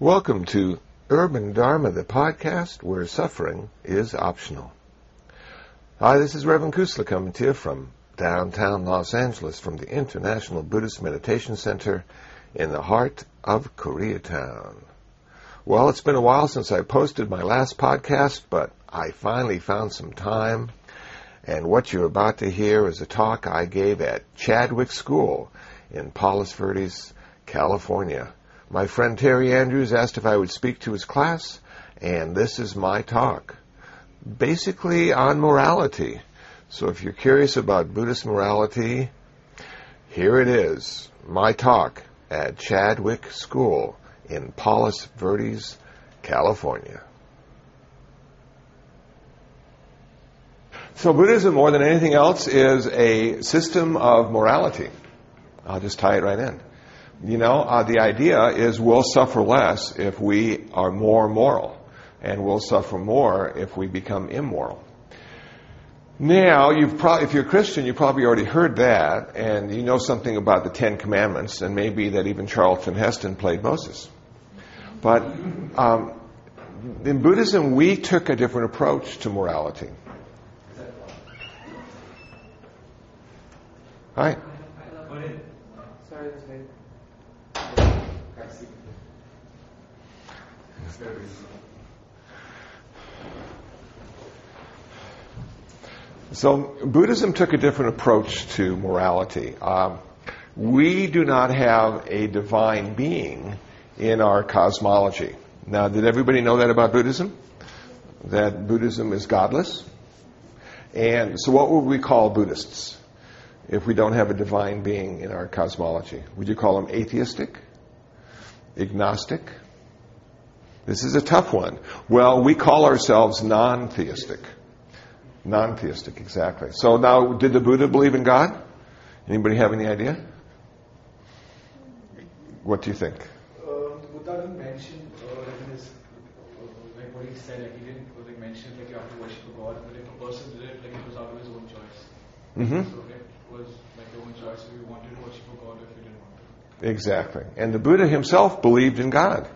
Welcome to Urban Dharma, the podcast where suffering is optional. Hi, this is Reverend Kusala coming to you from downtown Los Angeles from the International Buddhist Meditation Center in the heart of Koreatown. Well, it's been a while since I posted my last podcast, but I finally found some time. And what you're about to hear is a talk I gave at Chadwick School in Palos Verdes, California. My friend Terry Andrews asked if I would speak to his class, and this is my talk. Basically on morality. So if you're curious about Buddhist morality, here it is. My talk at Chadwick School in Palos Verdes, California. So Buddhism, more than anything else, is a system of morality. I'll just tie it right in. You know, uh, the idea is we'll suffer less if we are more moral, and we'll suffer more if we become immoral. Now, you've pro- if you're a Christian, you've probably already heard that, and you know something about the Ten Commandments, and maybe that even Charlton Heston played Moses. But um, in Buddhism, we took a different approach to morality. So Buddhism took a different approach to morality. Um, we do not have a divine being in our cosmology. Now, did everybody know that about Buddhism? That Buddhism is godless? And so what would we call Buddhists if we don't have a divine being in our cosmology? Would you call them atheistic? Agnostic? This is a tough one. Well, we call ourselves non-theistic. Non-theistic, exactly. So now, did the Buddha believe in God? Anybody have any idea? What do you think? Uh, Buddha didn't mention uh, in his, uh, like what he said, like he didn't like mention like you have to worship a God, but if a person did it, like it was out of his own choice. Mm-hmm. So it was like your own choice if you wanted to worship a God or if you didn't want to. Exactly. And the Buddha himself believed in God.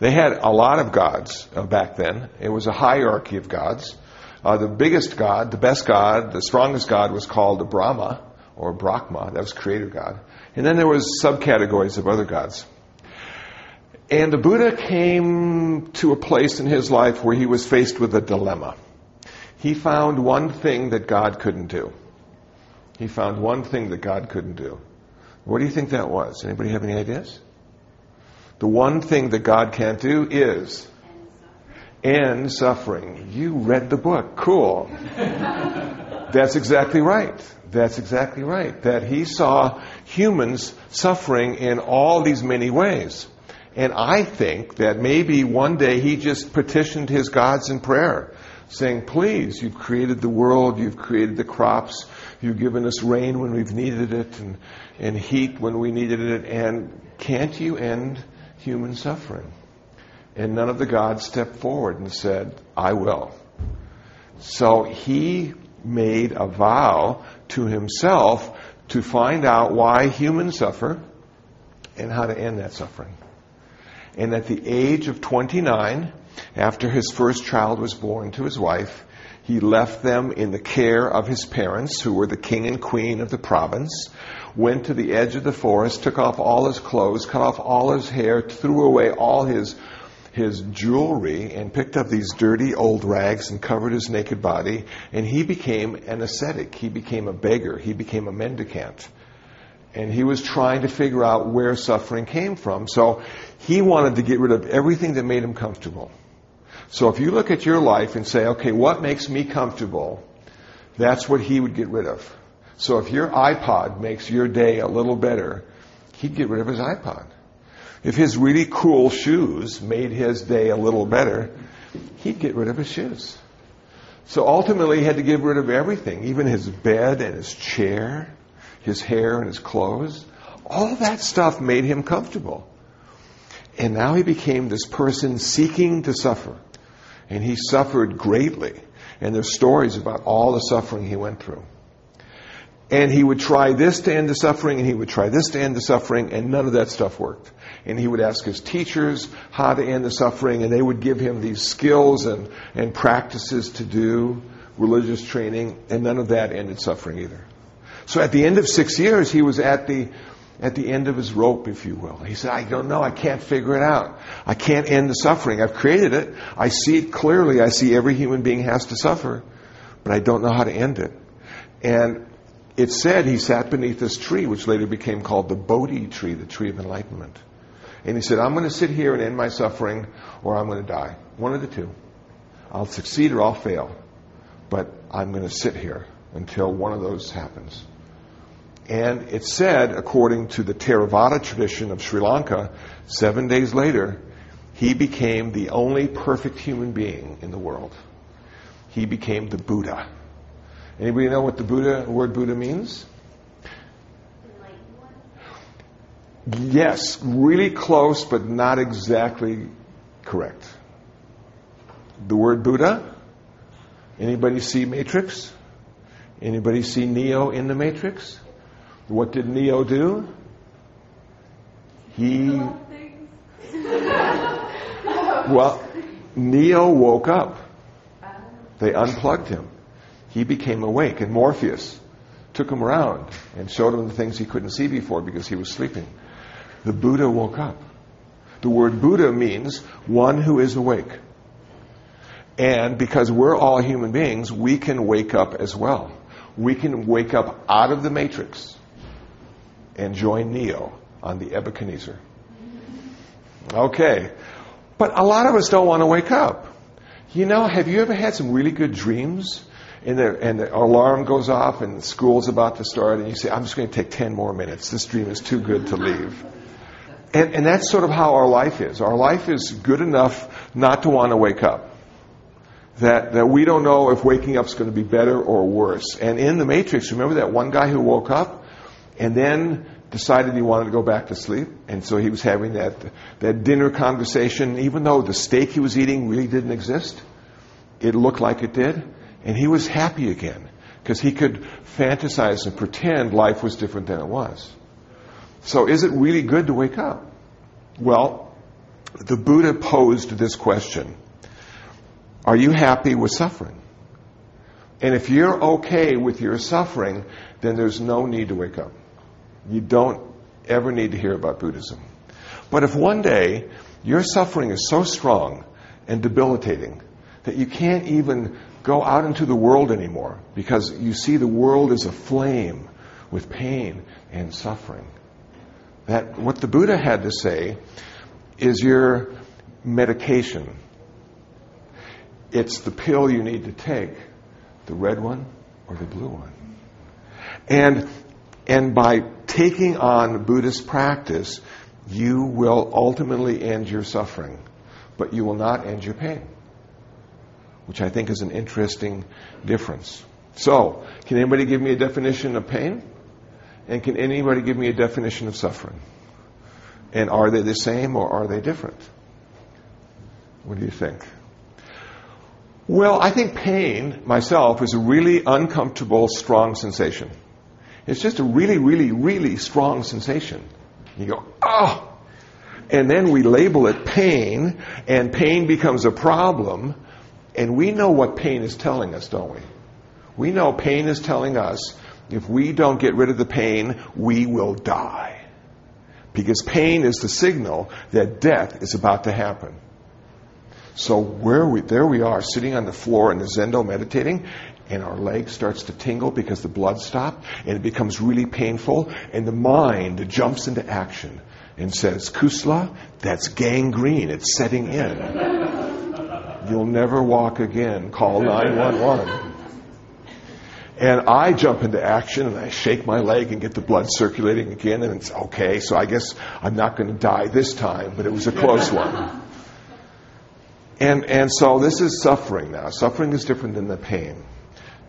They had a lot of gods uh, back then. It was a hierarchy of gods. Uh, the biggest god, the best god, the strongest god was called Brahma or Brahma. That was creator god. And then there was subcategories of other gods. And the Buddha came to a place in his life where he was faced with a dilemma. He found one thing that God couldn't do. He found one thing that God couldn't do. What do you think that was? Anybody have any ideas? The one thing that God can't do is end suffering. You read the book. Cool. That's exactly right. That's exactly right. That he saw humans suffering in all these many ways. And I think that maybe one day he just petitioned his gods in prayer, saying, Please, you've created the world, you've created the crops, you've given us rain when we've needed it, and, and heat when we needed it, and can't you end human suffering? And none of the gods stepped forward and said, I will. So he made a vow to himself to find out why humans suffer and how to end that suffering. And at the age of 29, after his first child was born to his wife, he left them in the care of his parents, who were the king and queen of the province, went to the edge of the forest, took off all his clothes, cut off all his hair, threw away all his his jewelry and picked up these dirty old rags and covered his naked body, and he became an ascetic. He became a beggar. He became a mendicant. And he was trying to figure out where suffering came from. So he wanted to get rid of everything that made him comfortable. So if you look at your life and say, okay, what makes me comfortable? That's what he would get rid of. So if your iPod makes your day a little better, he'd get rid of his iPod. If his really cool shoes made his day a little better, he'd get rid of his shoes. So ultimately, he had to get rid of everything, even his bed and his chair, his hair and his clothes. All that stuff made him comfortable. And now he became this person seeking to suffer. And he suffered greatly. And there's stories about all the suffering he went through. And he would try this to end the suffering, and he would try this to end the suffering, and none of that stuff worked. And he would ask his teachers how to end the suffering, and they would give him these skills and, and practices to do, religious training, and none of that ended suffering either. So at the end of six years, he was at the at the end of his rope, if you will. He said, I don't know. I can't figure it out. I can't end the suffering. I've created it. I see it clearly. I see every human being has to suffer, but I don't know how to end it. And it said he sat beneath this tree, which later became called the Bodhi tree, the tree of enlightenment. And he said, I'm going to sit here and end my suffering, or I'm going to die. One of the two. I'll succeed or I'll fail. But I'm going to sit here until one of those happens. And it said, according to the Theravada tradition of Sri Lanka, seven days later, he became the only perfect human being in the world. He became the Buddha. Anybody know what the Buddha word Buddha means? Yes, really close, but not exactly correct. The word Buddha. Anybody see Matrix? Anybody see Neo in the Matrix? What did Neo do? He. well, Neo woke up. They unplugged him. He became awake, and Morpheus took him around and showed him the things he couldn't see before because he was sleeping. The Buddha woke up. The word Buddha means one who is awake. And because we're all human beings, we can wake up as well. We can wake up out of the matrix and join Neo on the Nebuchadnezzar. Okay. But a lot of us don't want to wake up. You know, have you ever had some really good dreams? And the, and the alarm goes off and school's about to start, and you say, I'm just going to take 10 more minutes. This dream is too good to leave. And, and that's sort of how our life is. Our life is good enough not to want to wake up. That, that we don't know if waking up is going to be better or worse. And in the Matrix, remember that one guy who woke up? And then decided he wanted to go back to sleep. And so he was having that, that dinner conversation, even though the steak he was eating really didn't exist. It looked like it did. And he was happy again because he could fantasize and pretend life was different than it was. So is it really good to wake up? Well, the Buddha posed this question. Are you happy with suffering? And if you're okay with your suffering, then there's no need to wake up. You don't ever need to hear about Buddhism. But if one day your suffering is so strong and debilitating that you can't even go out into the world anymore because you see the world as aflame with pain and suffering, that what the Buddha had to say is your medication. It's the pill you need to take, the red one or the blue one. And and by taking on Buddhist practice, you will ultimately end your suffering, but you will not end your pain, which I think is an interesting difference. So, can anybody give me a definition of pain? And can anybody give me a definition of suffering? And are they the same or are they different? What do you think? Well, I think pain, myself, is a really uncomfortable, strong sensation. It's just a really, really, really strong sensation. You go, oh! And then we label it pain, and pain becomes a problem, and we know what pain is telling us, don't we? We know pain is telling us if we don't get rid of the pain, we will die. Because pain is the signal that death is about to happen. So where we, there we are, sitting on the floor in the Zendo meditating, and our leg starts to tingle because the blood stopped and it becomes really painful and the mind jumps into action and says, Kusala that's gangrene. It's setting in. You'll never walk again. Call 911. And I jump into action and I shake my leg and get the blood circulating again and it's okay. So I guess I'm not going to die this time, but it was a close one. And, and so this is suffering now. Suffering is different than the pain.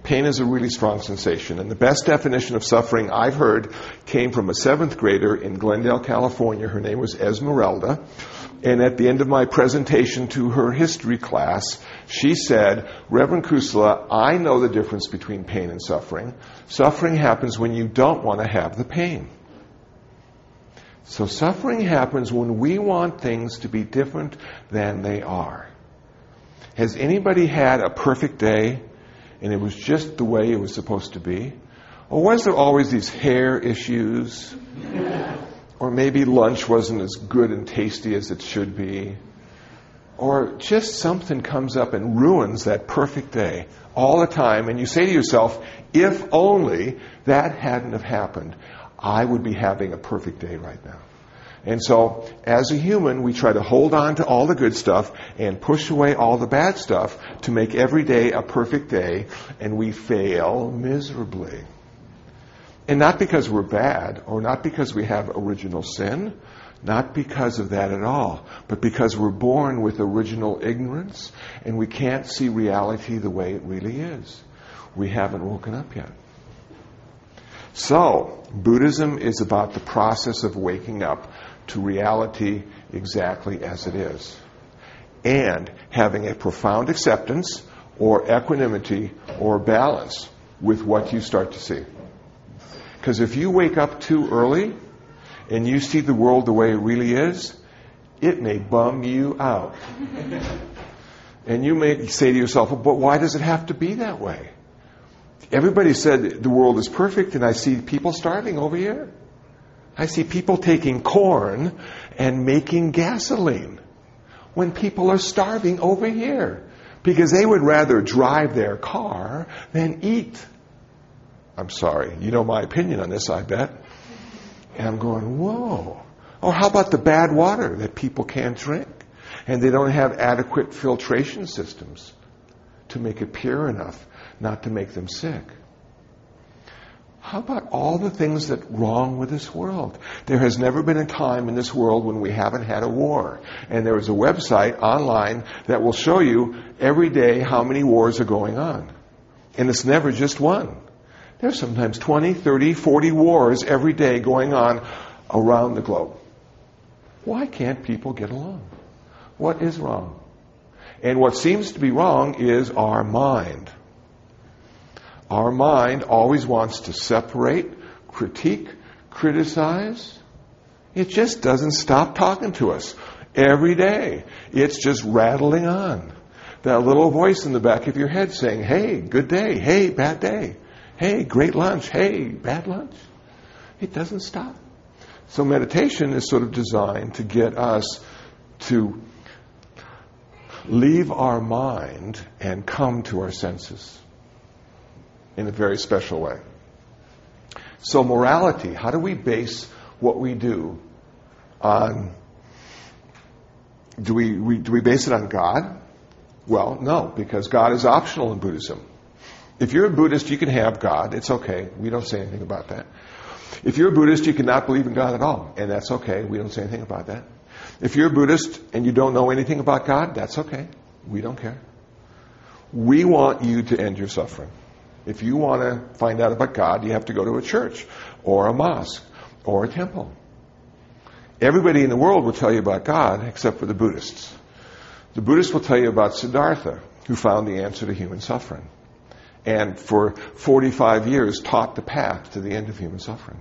Pain is a really strong sensation. And the best definition of suffering I've heard came from a seventh grader in Glendale, California. Her name was Esmeralda. And at the end of my presentation to her history class, she said, Reverend Kusala, I know the difference between pain and suffering. Suffering happens when you don't want to have the pain. So suffering happens when we want things to be different than they are. Has anybody had a perfect day and it was just the way it was supposed to be? Or was there always these hair issues? or maybe lunch wasn't as good and tasty as it should be? Or just something comes up and ruins that perfect day all the time, and you say to yourself, if only that hadn't have happened, I would be having a perfect day right now. And so, as a human, we try to hold on to all the good stuff and push away all the bad stuff to make every day a perfect day, and we fail miserably. And not because we're bad, or not because we have original sin, not because of that at all, but because we're born with original ignorance, and we can't see reality the way it really is. We haven't woken up yet. So, Buddhism is about the process of waking up to reality exactly as it is. And having a profound acceptance or equanimity or balance with what you start to see. Because if you wake up too early and you see the world the way it really is, it may bum you out. and you may say to yourself, well, but why does it have to be that way? Everybody said the world is perfect, and I see people starving over here. I see people taking corn and making gasoline when people are starving over here because they would rather drive their car than eat. I'm sorry, you know my opinion on this, I bet. And I'm going, whoa. Or how about the bad water that people can't drink? And they don't have adequate filtration systems to make it pure enough not to make them sick. How about all the things that wrong with this world? There has never been a time in this world when we haven't had a war. And there is a website online that will show you every day how many wars are going on. And it's never just one. There's sometimes 20, 30, 40 wars every day going on around the globe. Why can't people get along? What is wrong? And what seems to be wrong is our mind. Our mind always wants to separate, critique, criticize. It just doesn't stop talking to us every day. It's just rattling on. That little voice in the back of your head saying, hey, good day. Hey, bad day. Hey, great lunch. Hey, bad lunch. It doesn't stop. So meditation is sort of designed to get us to leave our mind and come to our senses in a very special way. So, morality, how do we base what we do on? Do we, we, do we base it on God? Well, no, because God is optional in Buddhism. If you're a Buddhist, you can have God. It's okay. We don't say anything about that. If you're a Buddhist, you cannot believe in God at all. And that's okay. We don't say anything about that. If you're a Buddhist and you don't know anything about God, that's okay. We don't care. We want you to end your suffering. If you want to find out about God, you have to go to a church or a mosque or a temple. Everybody in the world will tell you about God except for the Buddhists. The Buddhists will tell you about Siddhartha, who found the answer to human suffering. And for 45 years taught the path to the end of human suffering.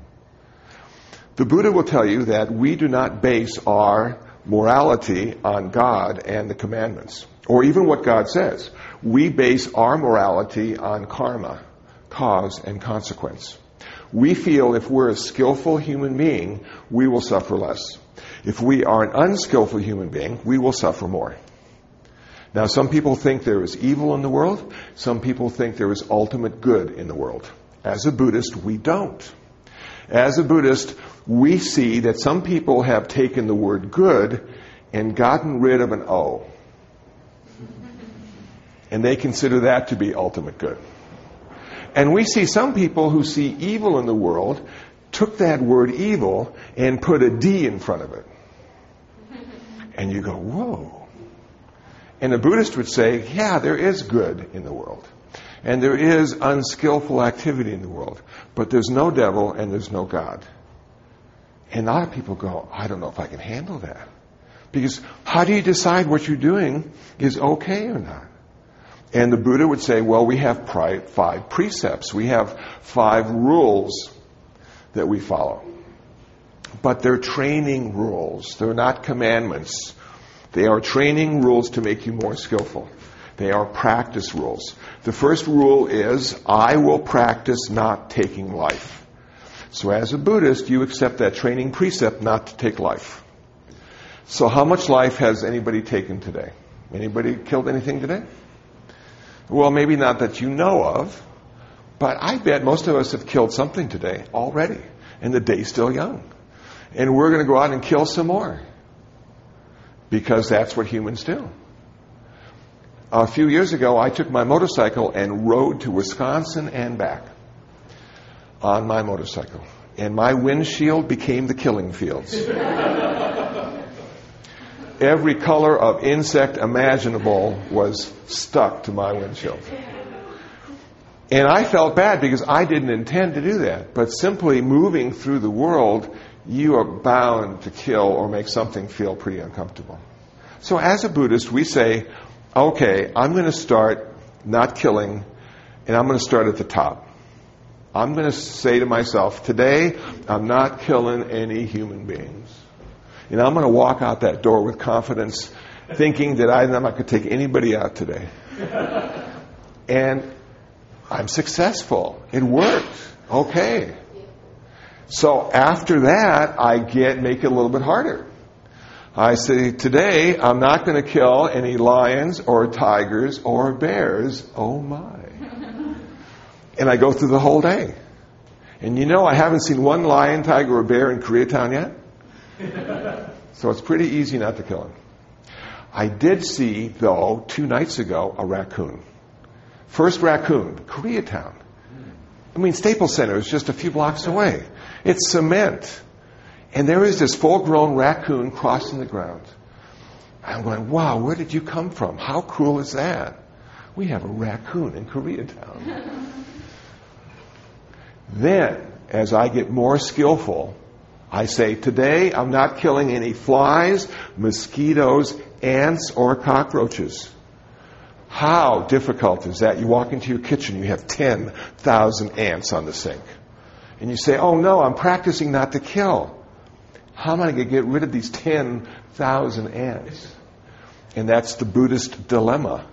The Buddha will tell you that we do not base our morality on God and the commandments, or even what God says we base our morality on karma, cause and consequence. We feel if we're a skillful human being, we will suffer less. If we are an unskillful human being, we will suffer more. Now, some people think there is evil in the world. Some people think there is ultimate good in the world. As a Buddhist, we don't. As a Buddhist, we see that some people have taken the word good and gotten rid of an O and they consider that to be ultimate good. And we see some people who see evil in the world took that word evil and put a D in front of it. And you go, whoa. And a Buddhist would say, yeah, there is good in the world. And there is unskillful activity in the world. But there's no devil and there's no God. And a lot of people go, I don't know if I can handle that. Because how do you decide what you're doing is okay or not? And the Buddha would say, well, we have five precepts. We have five rules that we follow. But they're training rules. They're not commandments. They are training rules to make you more skillful. They are practice rules. The first rule is, I will practice not taking life. So as a Buddhist, you accept that training precept not to take life. So how much life has anybody taken today? Anybody killed anything today? Well, maybe not that you know of, but I bet most of us have killed something today already, and the day's still young. And we're going to go out and kill some more because that's what humans do. A few years ago, I took my motorcycle and rode to Wisconsin and back on my motorcycle. And my windshield became the killing fields. Every color of insect imaginable was stuck to my windshield. And I felt bad because I didn't intend to do that. But simply moving through the world, you are bound to kill or make something feel pretty uncomfortable. So as a Buddhist, we say, okay, I'm going to start not killing, and I'm going to start at the top. I'm going to say to myself, today, I'm not killing any human beings. Know, I'm going to walk out that door with confidence, thinking that I'm not going to take anybody out today. And I'm successful. It worked. Okay. So after that, I get make it a little bit harder. I say, today I'm not going to kill any lions or tigers or bears. Oh my. and I go through the whole day. And you know, I haven't seen one lion, tiger, or bear in Koreatown yet. So it's pretty easy not to kill him. I did see, though, two nights ago, a raccoon. First raccoon, Koreatown. I mean, Staples Center is just a few blocks away. It's cement. And there is this full grown raccoon crossing the ground. I'm going, wow, where did you come from? How cool is that? We have a raccoon in Koreatown. then, as I get more skillful, I say, today I'm not killing any flies, mosquitoes, ants, or cockroaches. How difficult is that? You walk into your kitchen, you have 10,000 ants on the sink. And you say, oh no, I'm practicing not to kill. How am I going to get rid of these 10,000 ants? And that's the Buddhist dilemma.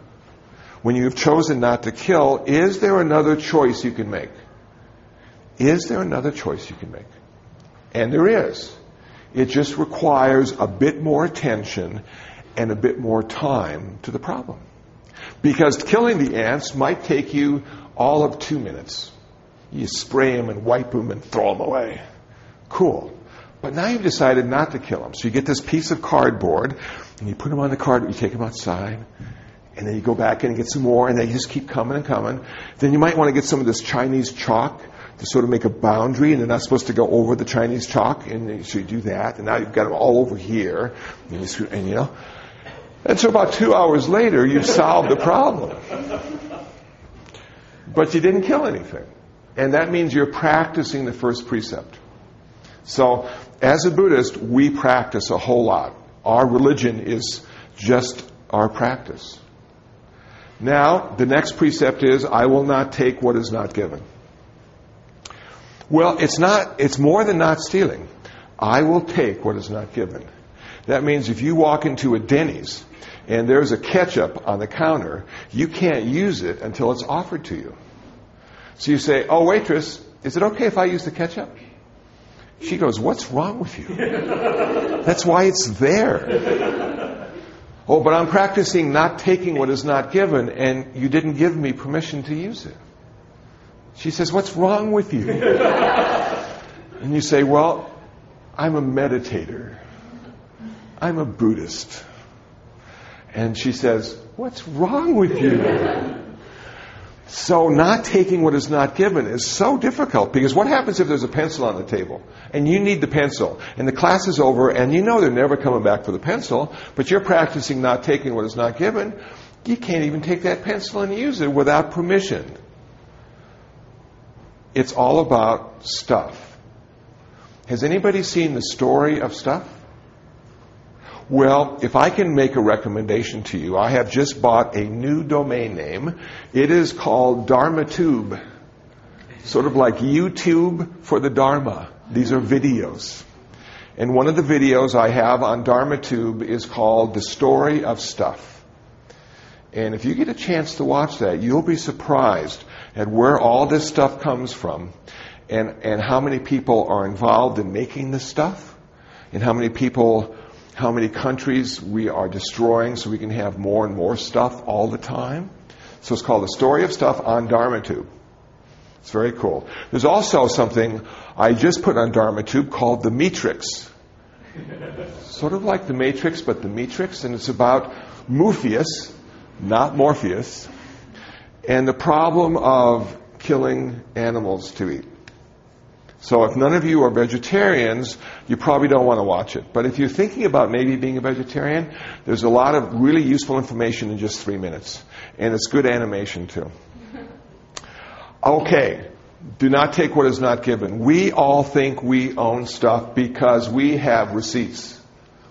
When you have chosen not to kill, is there another choice you can make? Is there another choice you can make? And there is. It just requires a bit more attention and a bit more time to the problem. Because killing the ants might take you all of two minutes. You spray them and wipe them and throw them away. Cool. But now you've decided not to kill them. So you get this piece of cardboard and you put them on the card, you take them outside, and then you go back in and get some more, and they just keep coming and coming. Then you might want to get some of this Chinese chalk to sort of make a boundary, and they're not supposed to go over the Chinese chalk, and so you do that, and now you've got them all over here, and you, and, you know. And so about two hours later, you've solved the problem. But you didn't kill anything. And that means you're practicing the first precept. So, as a Buddhist, we practice a whole lot. Our religion is just our practice. Now, the next precept is, I will not take what is not given. Well, it's not, it's more than not stealing. I will take what is not given. That means if you walk into a Denny's and there's a ketchup on the counter, you can't use it until it's offered to you. So you say, Oh, waitress, is it okay if I use the ketchup? She goes, What's wrong with you? That's why it's there. Oh, but I'm practicing not taking what is not given, and you didn't give me permission to use it. She says, What's wrong with you? and you say, Well, I'm a meditator. I'm a Buddhist. And she says, What's wrong with you? So not taking what is not given is so difficult because what happens if there's a pencil on the table and you need the pencil and the class is over and you know they're never coming back for the pencil, but you're practicing not taking what is not given You can't even take that pencil and use it without permission. It's all about stuff. Has anybody seen the story of stuff? Well, if I can make a recommendation to you, I have just bought a new domain name. It is called DharmaTube. Sort of like YouTube for the Dharma. These are videos. And one of the videos I have on DharmaTube is called The Story of Stuff. And if you get a chance to watch that, you'll be surprised at where all this stuff comes from and, and how many people are involved in making this stuff and how many people, how many countries we are destroying so we can have more and more stuff all the time. So it's called The Story of Stuff on DharmaTube. It's very cool. There's also something I just put on DharmaTube called The Meatrix. sort of like The Matrix, but The Meatrix, and it's about Moopheus, not Morpheus, and the problem of killing animals to eat. So if none of you are vegetarians, you probably don't want to watch it. But if you're thinking about maybe being a vegetarian, there's a lot of really useful information in just three minutes. And it's good animation too. Okay. Do not take what is not given. We all think we own stuff because we have receipts.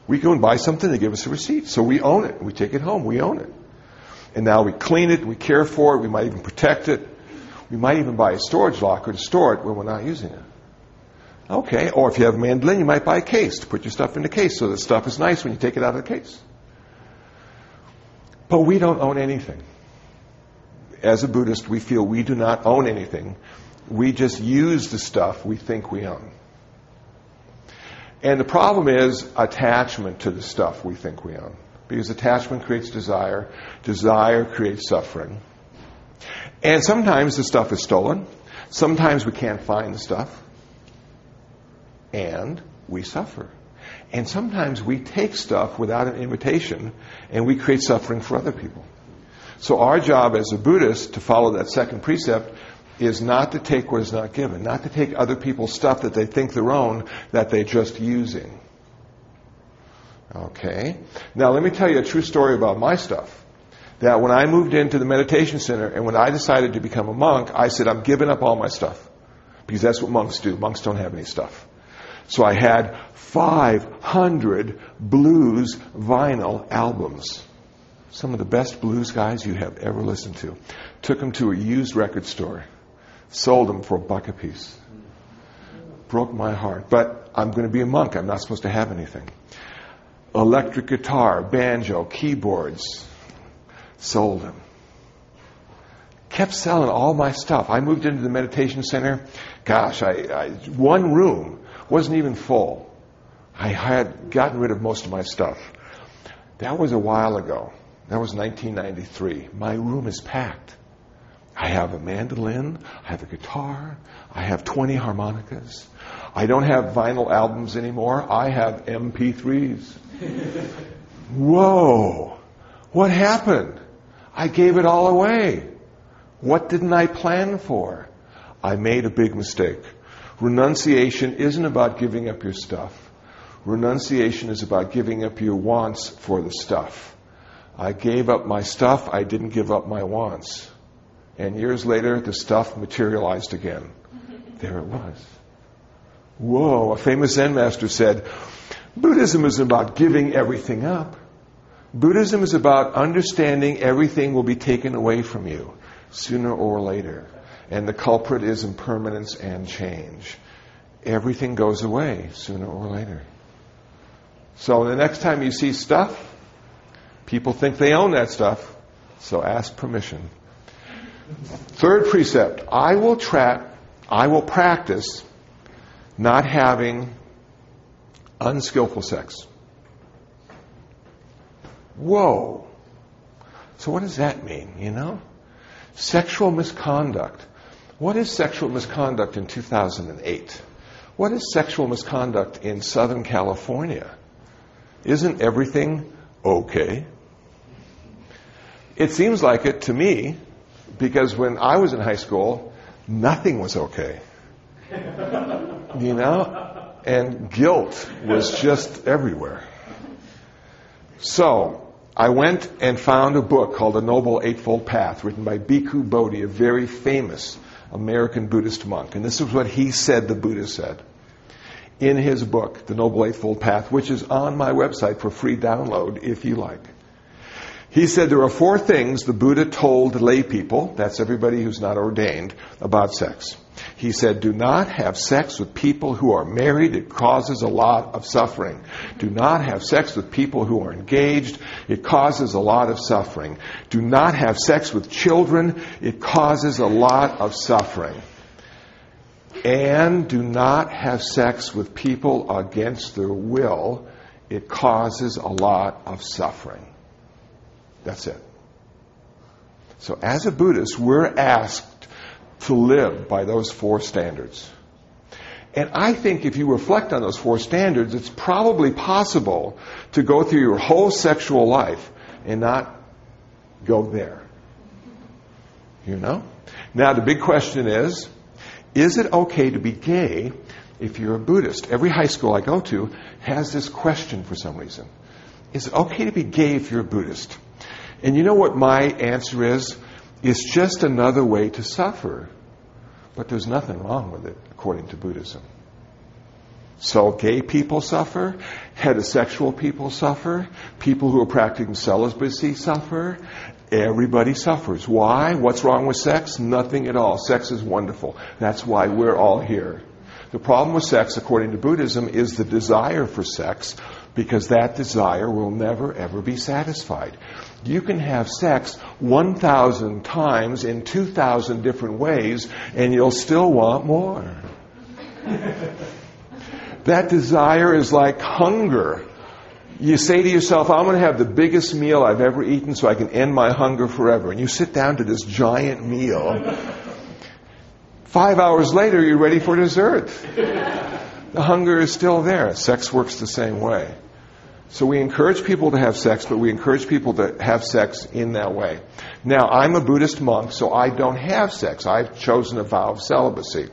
We go and buy something, they give us a receipt. So we own it. We take it home. We own it. And now we clean it, we care for it, we might even protect it. We might even buy a storage locker to store it when we're not using it. Okay, or if you have a mandolin, you might buy a case to put your stuff in the case so the stuff is nice when you take it out of the case. But we don't own anything. As a Buddhist, we feel we do not own anything. We just use the stuff we think we own. And the problem is attachment to the stuff we think we own. Because attachment creates desire, desire creates suffering. And sometimes the stuff is stolen. Sometimes we can't find the stuff and we suffer. And sometimes we take stuff without an invitation and we create suffering for other people. So our job as a Buddhist to follow that second precept is not to take what is not given, not to take other people's stuff that they think their own that they're just using. Okay. Now let me tell you a true story about my stuff. That when I moved into the meditation center and when I decided to become a monk, I said, I'm giving up all my stuff. Because that's what monks do. Monks don't have any stuff. So I had 500 blues vinyl albums. Some of the best blues guys you have ever listened to. Took them to a used record store. Sold them for a buck a piece. Broke my heart. But I'm going to be a monk. I'm not supposed to have anything. Electric guitar, banjo, keyboards. Sold them. Kept selling all my stuff. I moved into the meditation center. Gosh, I, I one room wasn't even full. I had gotten rid of most of my stuff. That was a while ago. That was 1993. My room is packed. I have a mandolin, I have a guitar, I have 20 harmonicas. I don't have vinyl albums anymore. I have MP3s. Whoa! What happened? I gave it all away. What didn't I plan for? I made a big mistake. Renunciation isn't about giving up your stuff. Renunciation is about giving up your wants for the stuff. I gave up my stuff, I didn't give up my wants. And years later, the stuff materialized again. There it was. Whoa, a famous Zen master said, Buddhism is about giving everything up. Buddhism is about understanding everything will be taken away from you sooner or later. And the culprit is impermanence and change. Everything goes away sooner or later. So the next time you see stuff, people think they own that stuff, so ask permission. Third precept, I will tra- I will practice not having unskillful sex. Whoa. So what does that mean, you know? Sexual misconduct. What is sexual misconduct in 2008? What is sexual misconduct in Southern California? Isn't everything okay? It seems like it to me because when I was in high school, nothing was okay. you know? And guilt was just everywhere. So, I went and found a book called The Noble Eightfold Path, written by Bhikkhu Bodhi, a very famous American Buddhist monk. And this is what he said the Buddha said in his book, The Noble Eightfold Path, which is on my website for free download if you like. He said there are four things the Buddha told lay people, that's everybody who's not ordained, about sex. He said, do not have sex with people who are married. It causes a lot of suffering. Do not have sex with people who are engaged. It causes a lot of suffering. Do not have sex with children. It causes a lot of suffering. And do not have sex with people against their will. It causes a lot of suffering. That's it. So as a Buddhist, we're asked to live by those four standards. And I think if you reflect on those four standards, it's probably possible to go through your whole sexual life and not go there. You know? Now, the big question is is it okay to be gay if you're a Buddhist? Every high school I go to has this question for some reason. Is it okay to be gay if you're a Buddhist? And you know what my answer is? It's just another way to suffer. But there's nothing wrong with it, according to Buddhism. So gay people suffer, heterosexual people suffer, people who are practicing celibacy suffer, everybody suffers. Why? What's wrong with sex? Nothing at all. Sex is wonderful. That's why we're all here. The problem with sex, according to Buddhism, is the desire for sex, because that desire will never ever be satisfied. You can have sex 1,000 times in 2,000 different ways, and you'll still want more. that desire is like hunger. You say to yourself, I'm going to have the biggest meal I've ever eaten so I can end my hunger forever. And you sit down to this giant meal. Five hours later, you're ready for dessert. The hunger is still there. Sex works the same way. So we encourage people to have sex, but we encourage people to have sex in that way. Now, I'm a Buddhist monk, so I don't have sex. I've chosen a vow of celibacy.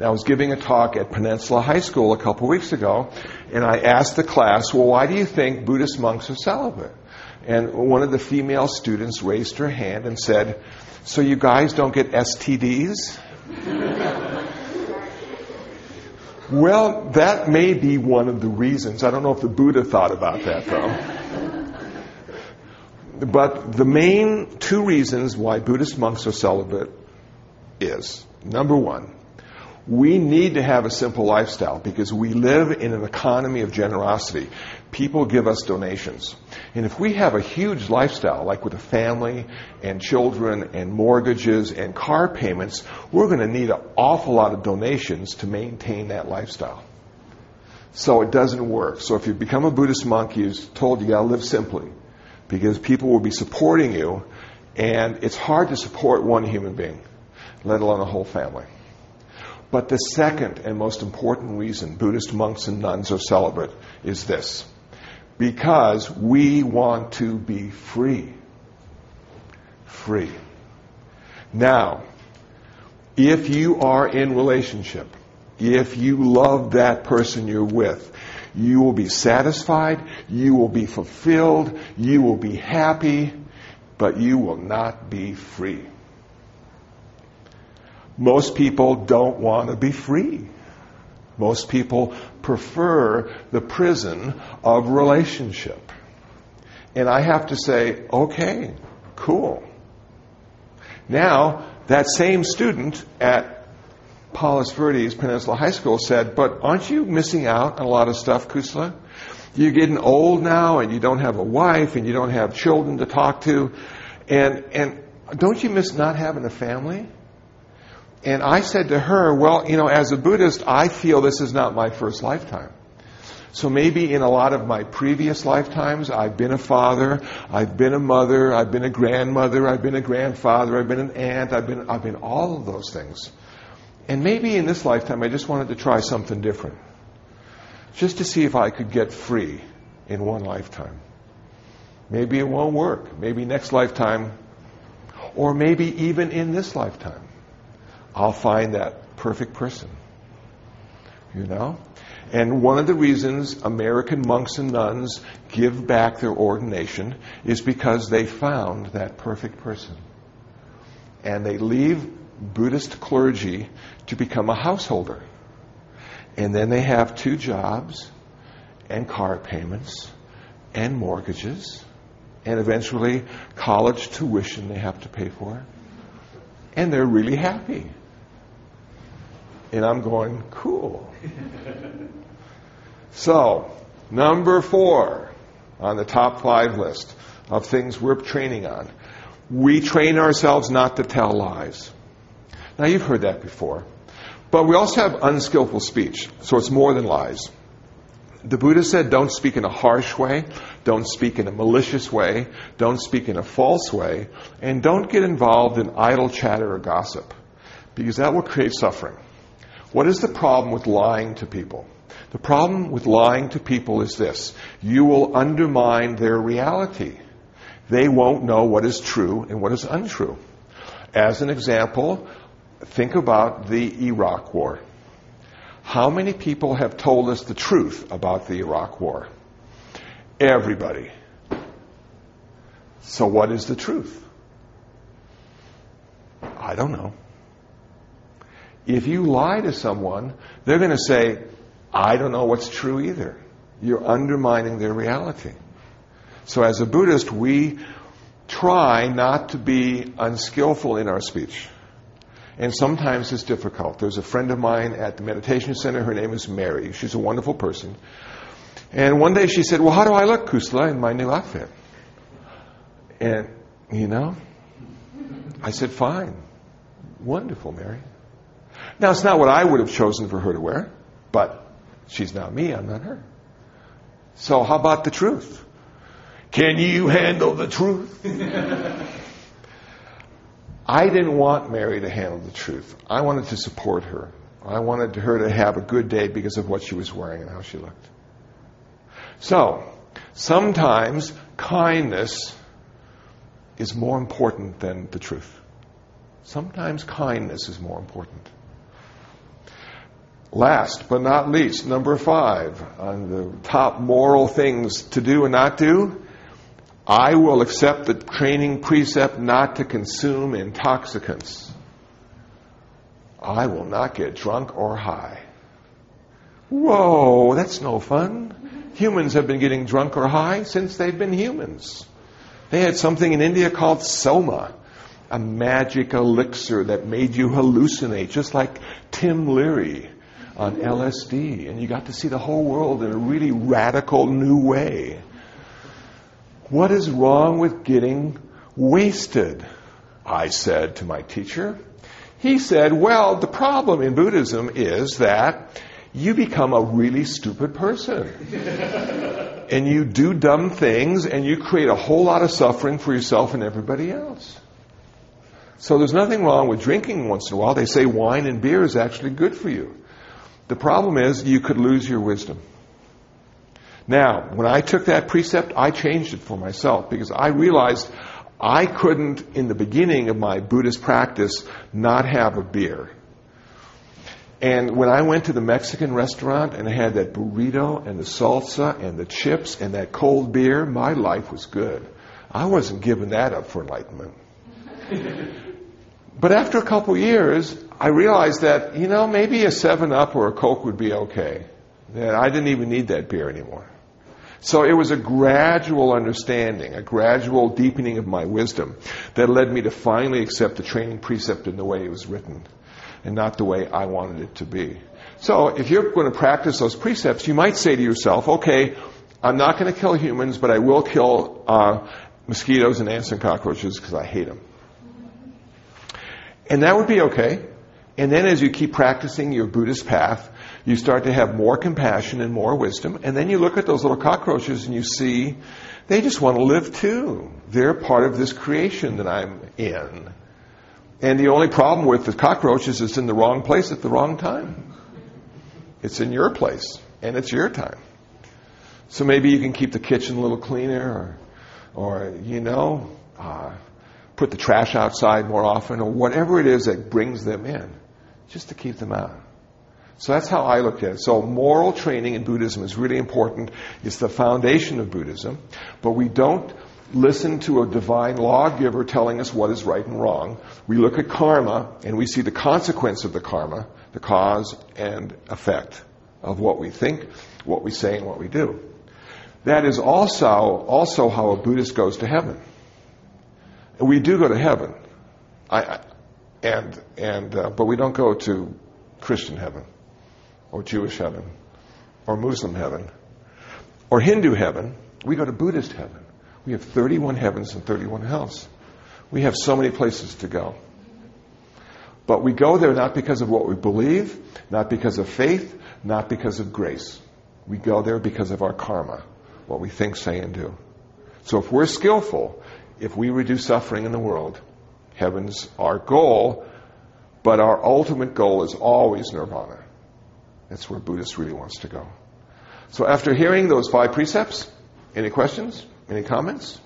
Now, I was giving a talk at Peninsula High School a couple weeks ago, and I asked the class, well, why do you think Buddhist monks are celibate? And one of the female students raised her hand and said, so you guys don't get STDs? Well, that may be one of the reasons. I don't know if the Buddha thought about that, though. but the main two reasons why Buddhist monks are celibate is number one, we need to have a simple lifestyle because we live in an economy of generosity. People give us donations. And if we have a huge lifestyle, like with a family and children and mortgages and car payments, we're going to need an awful lot of donations to maintain that lifestyle. So it doesn't work. So if you become a Buddhist monk, you're told you got to live simply because people will be supporting you, and it's hard to support one human being, let alone a whole family. But the second and most important reason Buddhist monks and nuns are celibate is this because we want to be free. Free. Now, if you are in relationship, if you love that person you're with, you will be satisfied, you will be fulfilled, you will be happy, but you will not be free. Most people don't want to be free. Most people prefer the prison of relationship. And I have to say, okay, cool. Now, that same student at Palos Verdes Peninsula High School said, but aren't you missing out on a lot of stuff, Kusala? You're getting old now and you don't have a wife and you don't have children to talk to. And, and don't you miss not having a family? And I said to her, well, you know, as a Buddhist, I feel this is not my first lifetime. So maybe in a lot of my previous lifetimes, I've been a father, I've been a mother, I've been a grandmother, I've been a grandfather, I've been an aunt, I've been, I've been all of those things. And maybe in this lifetime, I just wanted to try something different. Just to see if I could get free in one lifetime. Maybe it won't work. Maybe next lifetime, or maybe even in this lifetime. I'll find that perfect person. You know? And one of the reasons American monks and nuns give back their ordination is because they found that perfect person. And they leave Buddhist clergy to become a householder. And then they have two jobs and car payments and mortgages and eventually college tuition they have to pay for. And they're really happy. And I'm going, cool. so, number four on the top five list of things we're training on. We train ourselves not to tell lies. Now, you've heard that before. But we also have unskillful speech, so it's more than lies. The Buddha said, don't speak in a harsh way, don't speak in a malicious way, don't speak in a false way, and don't get involved in idle chatter or gossip, because that will create suffering. What is the problem with lying to people? The problem with lying to people is this you will undermine their reality. They won't know what is true and what is untrue. As an example, think about the Iraq War. How many people have told us the truth about the Iraq War? Everybody. So, what is the truth? I don't know. If you lie to someone, they're going to say, I don't know what's true either. You're undermining their reality. So, as a Buddhist, we try not to be unskillful in our speech. And sometimes it's difficult. There's a friend of mine at the meditation center. Her name is Mary. She's a wonderful person. And one day she said, Well, how do I look, Kusala, in my new outfit? And, you know, I said, Fine. Wonderful, Mary. Now, it's not what I would have chosen for her to wear, but she's not me, I'm not her. So, how about the truth? Can you handle the truth? I didn't want Mary to handle the truth. I wanted to support her. I wanted her to have a good day because of what she was wearing and how she looked. So, sometimes kindness is more important than the truth. Sometimes kindness is more important. Last but not least, number five on the top moral things to do and not do I will accept the training precept not to consume intoxicants. I will not get drunk or high. Whoa, that's no fun. Humans have been getting drunk or high since they've been humans. They had something in India called soma, a magic elixir that made you hallucinate, just like Tim Leary on LSD. And you got to see the whole world in a really radical new way. What is wrong with getting wasted? I said to my teacher. He said, Well, the problem in Buddhism is that you become a really stupid person. and you do dumb things and you create a whole lot of suffering for yourself and everybody else. So there's nothing wrong with drinking once in a while. They say wine and beer is actually good for you. The problem is you could lose your wisdom. Now, when I took that precept, I changed it for myself because I realized I couldn't, in the beginning of my Buddhist practice, not have a beer. And when I went to the Mexican restaurant and I had that burrito and the salsa and the chips and that cold beer, my life was good. I wasn't giving that up for enlightenment. but after a couple years, I realized that, you know, maybe a 7 Up or a Coke would be okay. That I didn't even need that beer anymore. So it was a gradual understanding, a gradual deepening of my wisdom that led me to finally accept the training precept in the way it was written and not the way I wanted it to be. So if you're going to practice those precepts, you might say to yourself, okay, I'm not going to kill humans, but I will kill uh, mosquitoes and ants and cockroaches because I hate them. And that would be okay. And then as you keep practicing your Buddhist path, you start to have more compassion and more wisdom. And then you look at those little cockroaches and you see they just want to live too. They're part of this creation that I'm in. And the only problem with the cockroaches is it's in the wrong place at the wrong time. It's in your place and it's your time. So maybe you can keep the kitchen a little cleaner or, or you know, uh, put the trash outside more often or whatever it is that brings them in just to keep them out. So that's how I look at it. So moral training in Buddhism is really important. It's the foundation of Buddhism. But we don't listen to a divine lawgiver telling us what is right and wrong. We look at karma and we see the consequence of the karma, the cause and effect of what we think, what we say, and what we do. That is also, also how a Buddhist goes to heaven. We do go to heaven. I, and, and, uh, but we don't go to Christian heaven or Jewish heaven or Muslim heaven or Hindu heaven. We go to Buddhist heaven. We have 31 heavens and 31 hells. We have so many places to go. But we go there not because of what we believe, not because of faith, not because of grace. We go there because of our karma, what we think, say, and do. So if we're skillful, if we reduce suffering in the world, heaven's our goal, but our ultimate goal is always nirvana. That's where Buddhist really wants to go. So after hearing those five precepts, any questions? Any comments?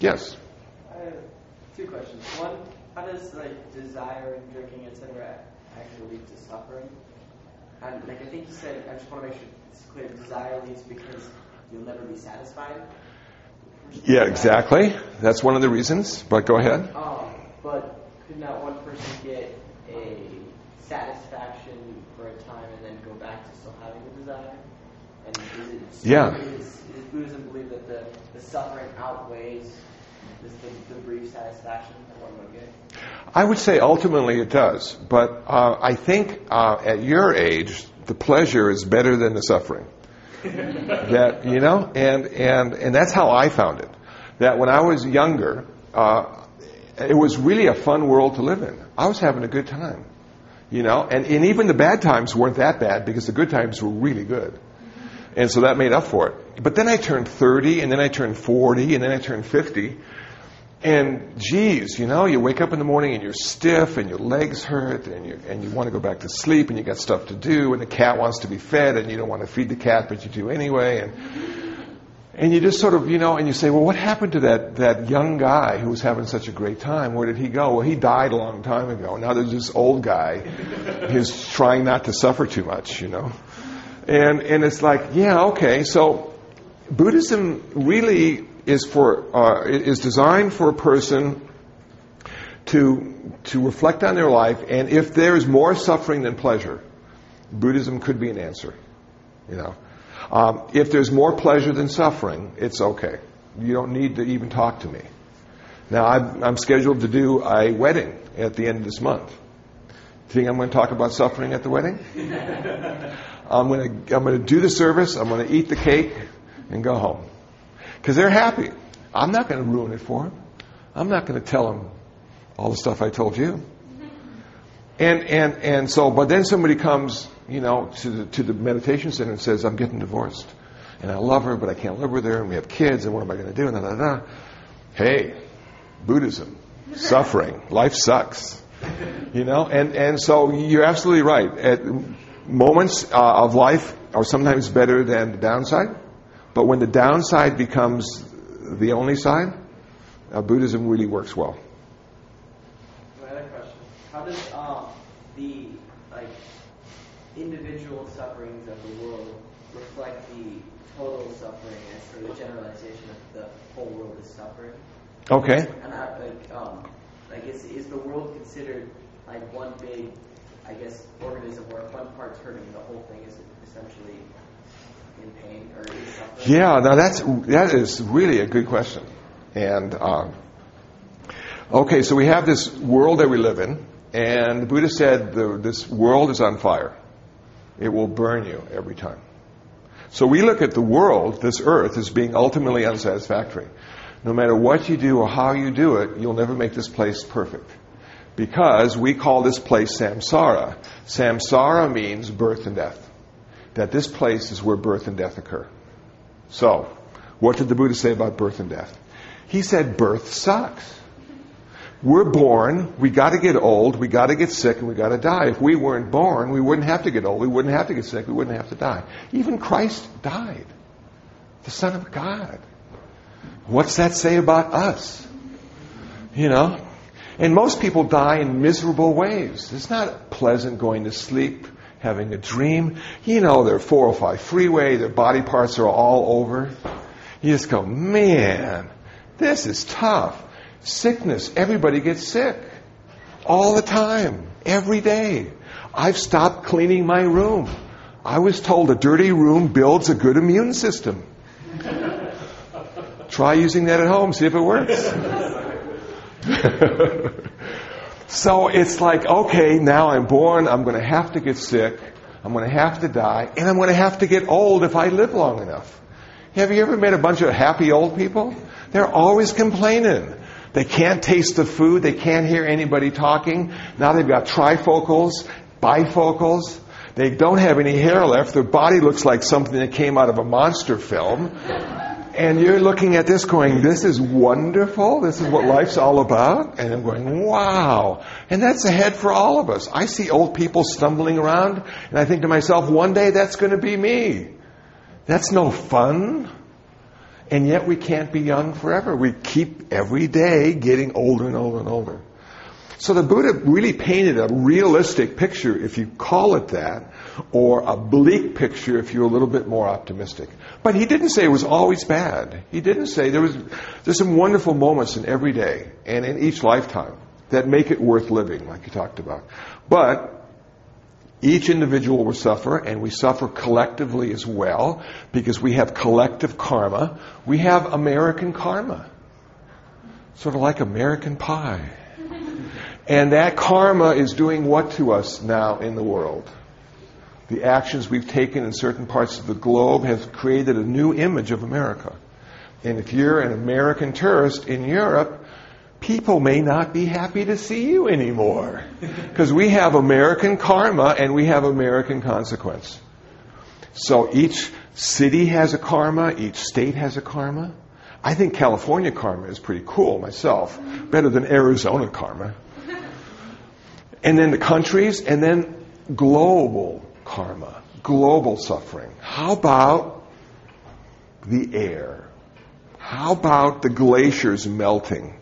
Yes. I have two questions. One, how does like desire and drinking, etc., actually lead to suffering? And like I think you said, I just want to make sure it's clear. Desire leads because you'll never be satisfied. Yeah, exactly. That's one of the reasons. But go ahead. Um, but could not one person get a satisfaction for a time and then go back to still having the desire? And is it, Yeah. Is, is Buddhism believe that the, the suffering outweighs this, the, the brief satisfaction that one would get? I would say ultimately it does, but uh, I think uh, at your age, the pleasure is better than the suffering. that you know, and and and that's how I found it. That when I was younger, uh, it was really a fun world to live in. I was having a good time, you know, and and even the bad times weren't that bad because the good times were really good, and so that made up for it. But then I turned 30, and then I turned 40, and then I turned 50. And geez, you know, you wake up in the morning and you're stiff and your legs hurt and you, and you want to go back to sleep and you got stuff to do and the cat wants to be fed and you don't want to feed the cat but you do anyway and, and you just sort of, you know, and you say, well, what happened to that, that young guy who was having such a great time? Where did he go? Well, he died a long time ago. Now there's this old guy who's trying not to suffer too much, you know. And, and it's like, yeah, okay, so Buddhism really is for uh, is designed for a person to to reflect on their life, and if there is more suffering than pleasure, Buddhism could be an answer. You know, um, if there's more pleasure than suffering, it's okay. You don't need to even talk to me. Now I'm, I'm scheduled to do a wedding at the end of this month. Do you think I'm going to talk about suffering at the wedding? I'm going to I'm going to do the service. I'm going to eat the cake and go home because they're happy. I'm not going to ruin it for them. I'm not going to tell them all the stuff I told you. And and and so, but then somebody comes, you know, to the to the meditation center and says, "I'm getting divorced, and I love her, but I can't live with her, and we have kids, and what am I going to do?" And da da da. Hey, Buddhism, suffering, life sucks, you know. And and so you're absolutely right. At moments uh, of life are sometimes better than the downside. But when the downside becomes the only side, uh, Buddhism really works well. My other question: How does um, the like individual sufferings of the world reflect the total suffering as sort of the generalization of the whole world is suffering? Okay. And I, like, um, like is is the world considered like one big, I guess, organism where one part's hurting, the whole thing is essentially suffering? Yeah, now that's that is really a good question. And um, okay, so we have this world that we live in, and the Buddha said the, this world is on fire. It will burn you every time. So we look at the world, this earth, as being ultimately unsatisfactory. No matter what you do or how you do it, you'll never make this place perfect. Because we call this place samsara. Samsara means birth and death. That this place is where birth and death occur. So, what did the Buddha say about birth and death? He said birth sucks. We're born, we got to get old, we got to get sick, and we got to die. If we weren't born, we wouldn't have to get old, we wouldn't have to get sick, we wouldn't have to die. Even Christ died, the Son of God. What's that say about us? You know? And most people die in miserable ways. It's not pleasant going to sleep, having a dream. You know, they're 405 freeway, their body parts are all over. You just go, man, this is tough. Sickness, everybody gets sick. All the time, every day. I've stopped cleaning my room. I was told a dirty room builds a good immune system. Try using that at home, see if it works. so it's like, okay, now I'm born, I'm going to have to get sick, I'm going to have to die, and I'm going to have to get old if I live long enough. Have you ever met a bunch of happy old people? They're always complaining. They can't taste the food. They can't hear anybody talking. Now they've got trifocals, bifocals. They don't have any hair left. Their body looks like something that came out of a monster film. And you're looking at this going, this is wonderful. This is what life's all about. And I'm going, wow. And that's ahead for all of us. I see old people stumbling around and I think to myself, one day that's going to be me. That's no fun. And yet we can't be young forever. We keep every day getting older and older and older. So the Buddha really painted a realistic picture, if you call it that, or a bleak picture if you're a little bit more optimistic. But he didn't say it was always bad. He didn't say there was there's some wonderful moments in every day and in each lifetime that make it worth living, like you talked about. But each individual will suffer, and we suffer collectively as well because we have collective karma. We have American karma, sort of like American pie. And that karma is doing what to us now in the world? The actions we've taken in certain parts of the globe have created a new image of America. And if you're an American tourist in Europe, people may not be happy to see you anymore. Because we have American karma and we have American consequence. So each city has a karma, each state has a karma. I think California karma is pretty cool myself, better than Arizona karma and then the countries, and then global karma, global suffering. How about the air? How about the glaciers melting?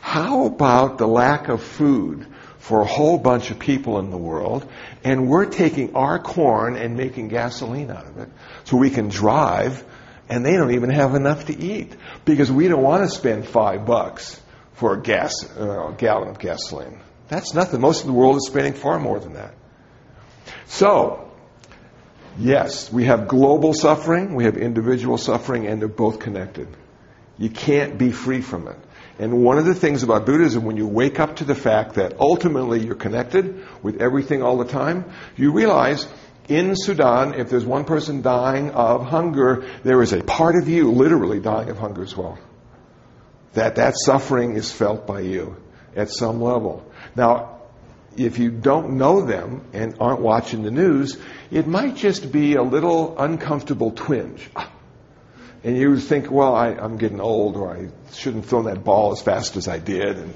How about the lack of food for a whole bunch of people in the world? And we're taking our corn and making gasoline out of it so we can drive, and they don't even have enough to eat because we don't want to spend five bucks for a gas, uh, gallon of gasoline. That's nothing. Most of the world is spending far more than that. So, yes, we have global suffering, we have individual suffering, and they're both connected. You can't be free from it. And one of the things about Buddhism, when you wake up to the fact that ultimately you're connected with everything all the time, you realize in Sudan, if there's one person dying of hunger, there is a part of you literally dying of hunger as well. That that suffering is felt by you at some level. Now, if you don't know them and aren't watching the news, it might just be a little uncomfortable twinge. Ah. And you think, well, I, am getting old, or I shouldn't throw that ball as fast as I did. And,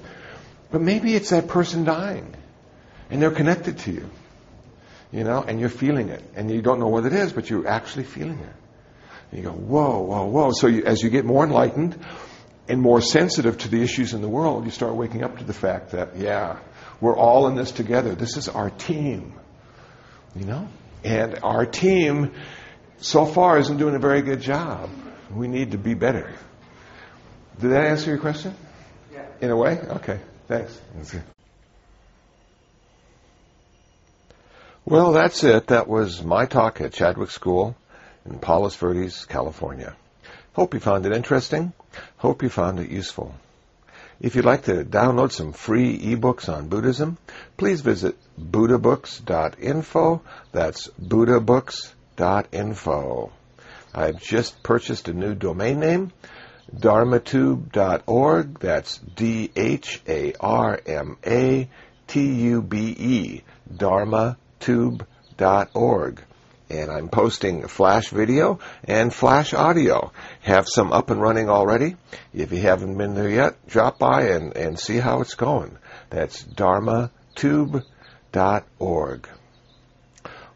but maybe it's that person dying, and they're connected to you, you know, and you're feeling it, and you don't know what it is, but you're actually feeling it. And you go, whoa, whoa, whoa. So you, as you get more enlightened and more sensitive to the issues in the world, you start waking up to the fact that, yeah, we're all in this together. This is our team. You know? And our team so far isn't doing a very good job. We need to be better. Did that answer your question? Yeah. In a way? Okay. Thanks. Well, that's it. That was my talk at Chadwick School in Palos Verdes, California. Hope you found it interesting. Hope you found it useful. If you'd like to download some free ebooks on Buddhism, please visit buddhabooks.info. That's buddhabooks.info. I've just purchased a new domain name, dharmatube.org. That's D-H-A-R-M-A-T-U-B-E, dharmatube.org and I'm posting Flash video and Flash audio. Have some up and running already. If you haven't been there yet, drop by and, and see how it's going. That's dharmatube.org.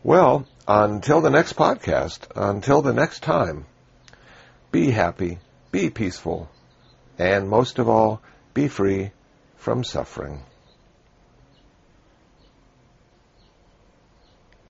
Well, until the next podcast, until the next time, be happy, be peaceful, and most of all, be free from suffering.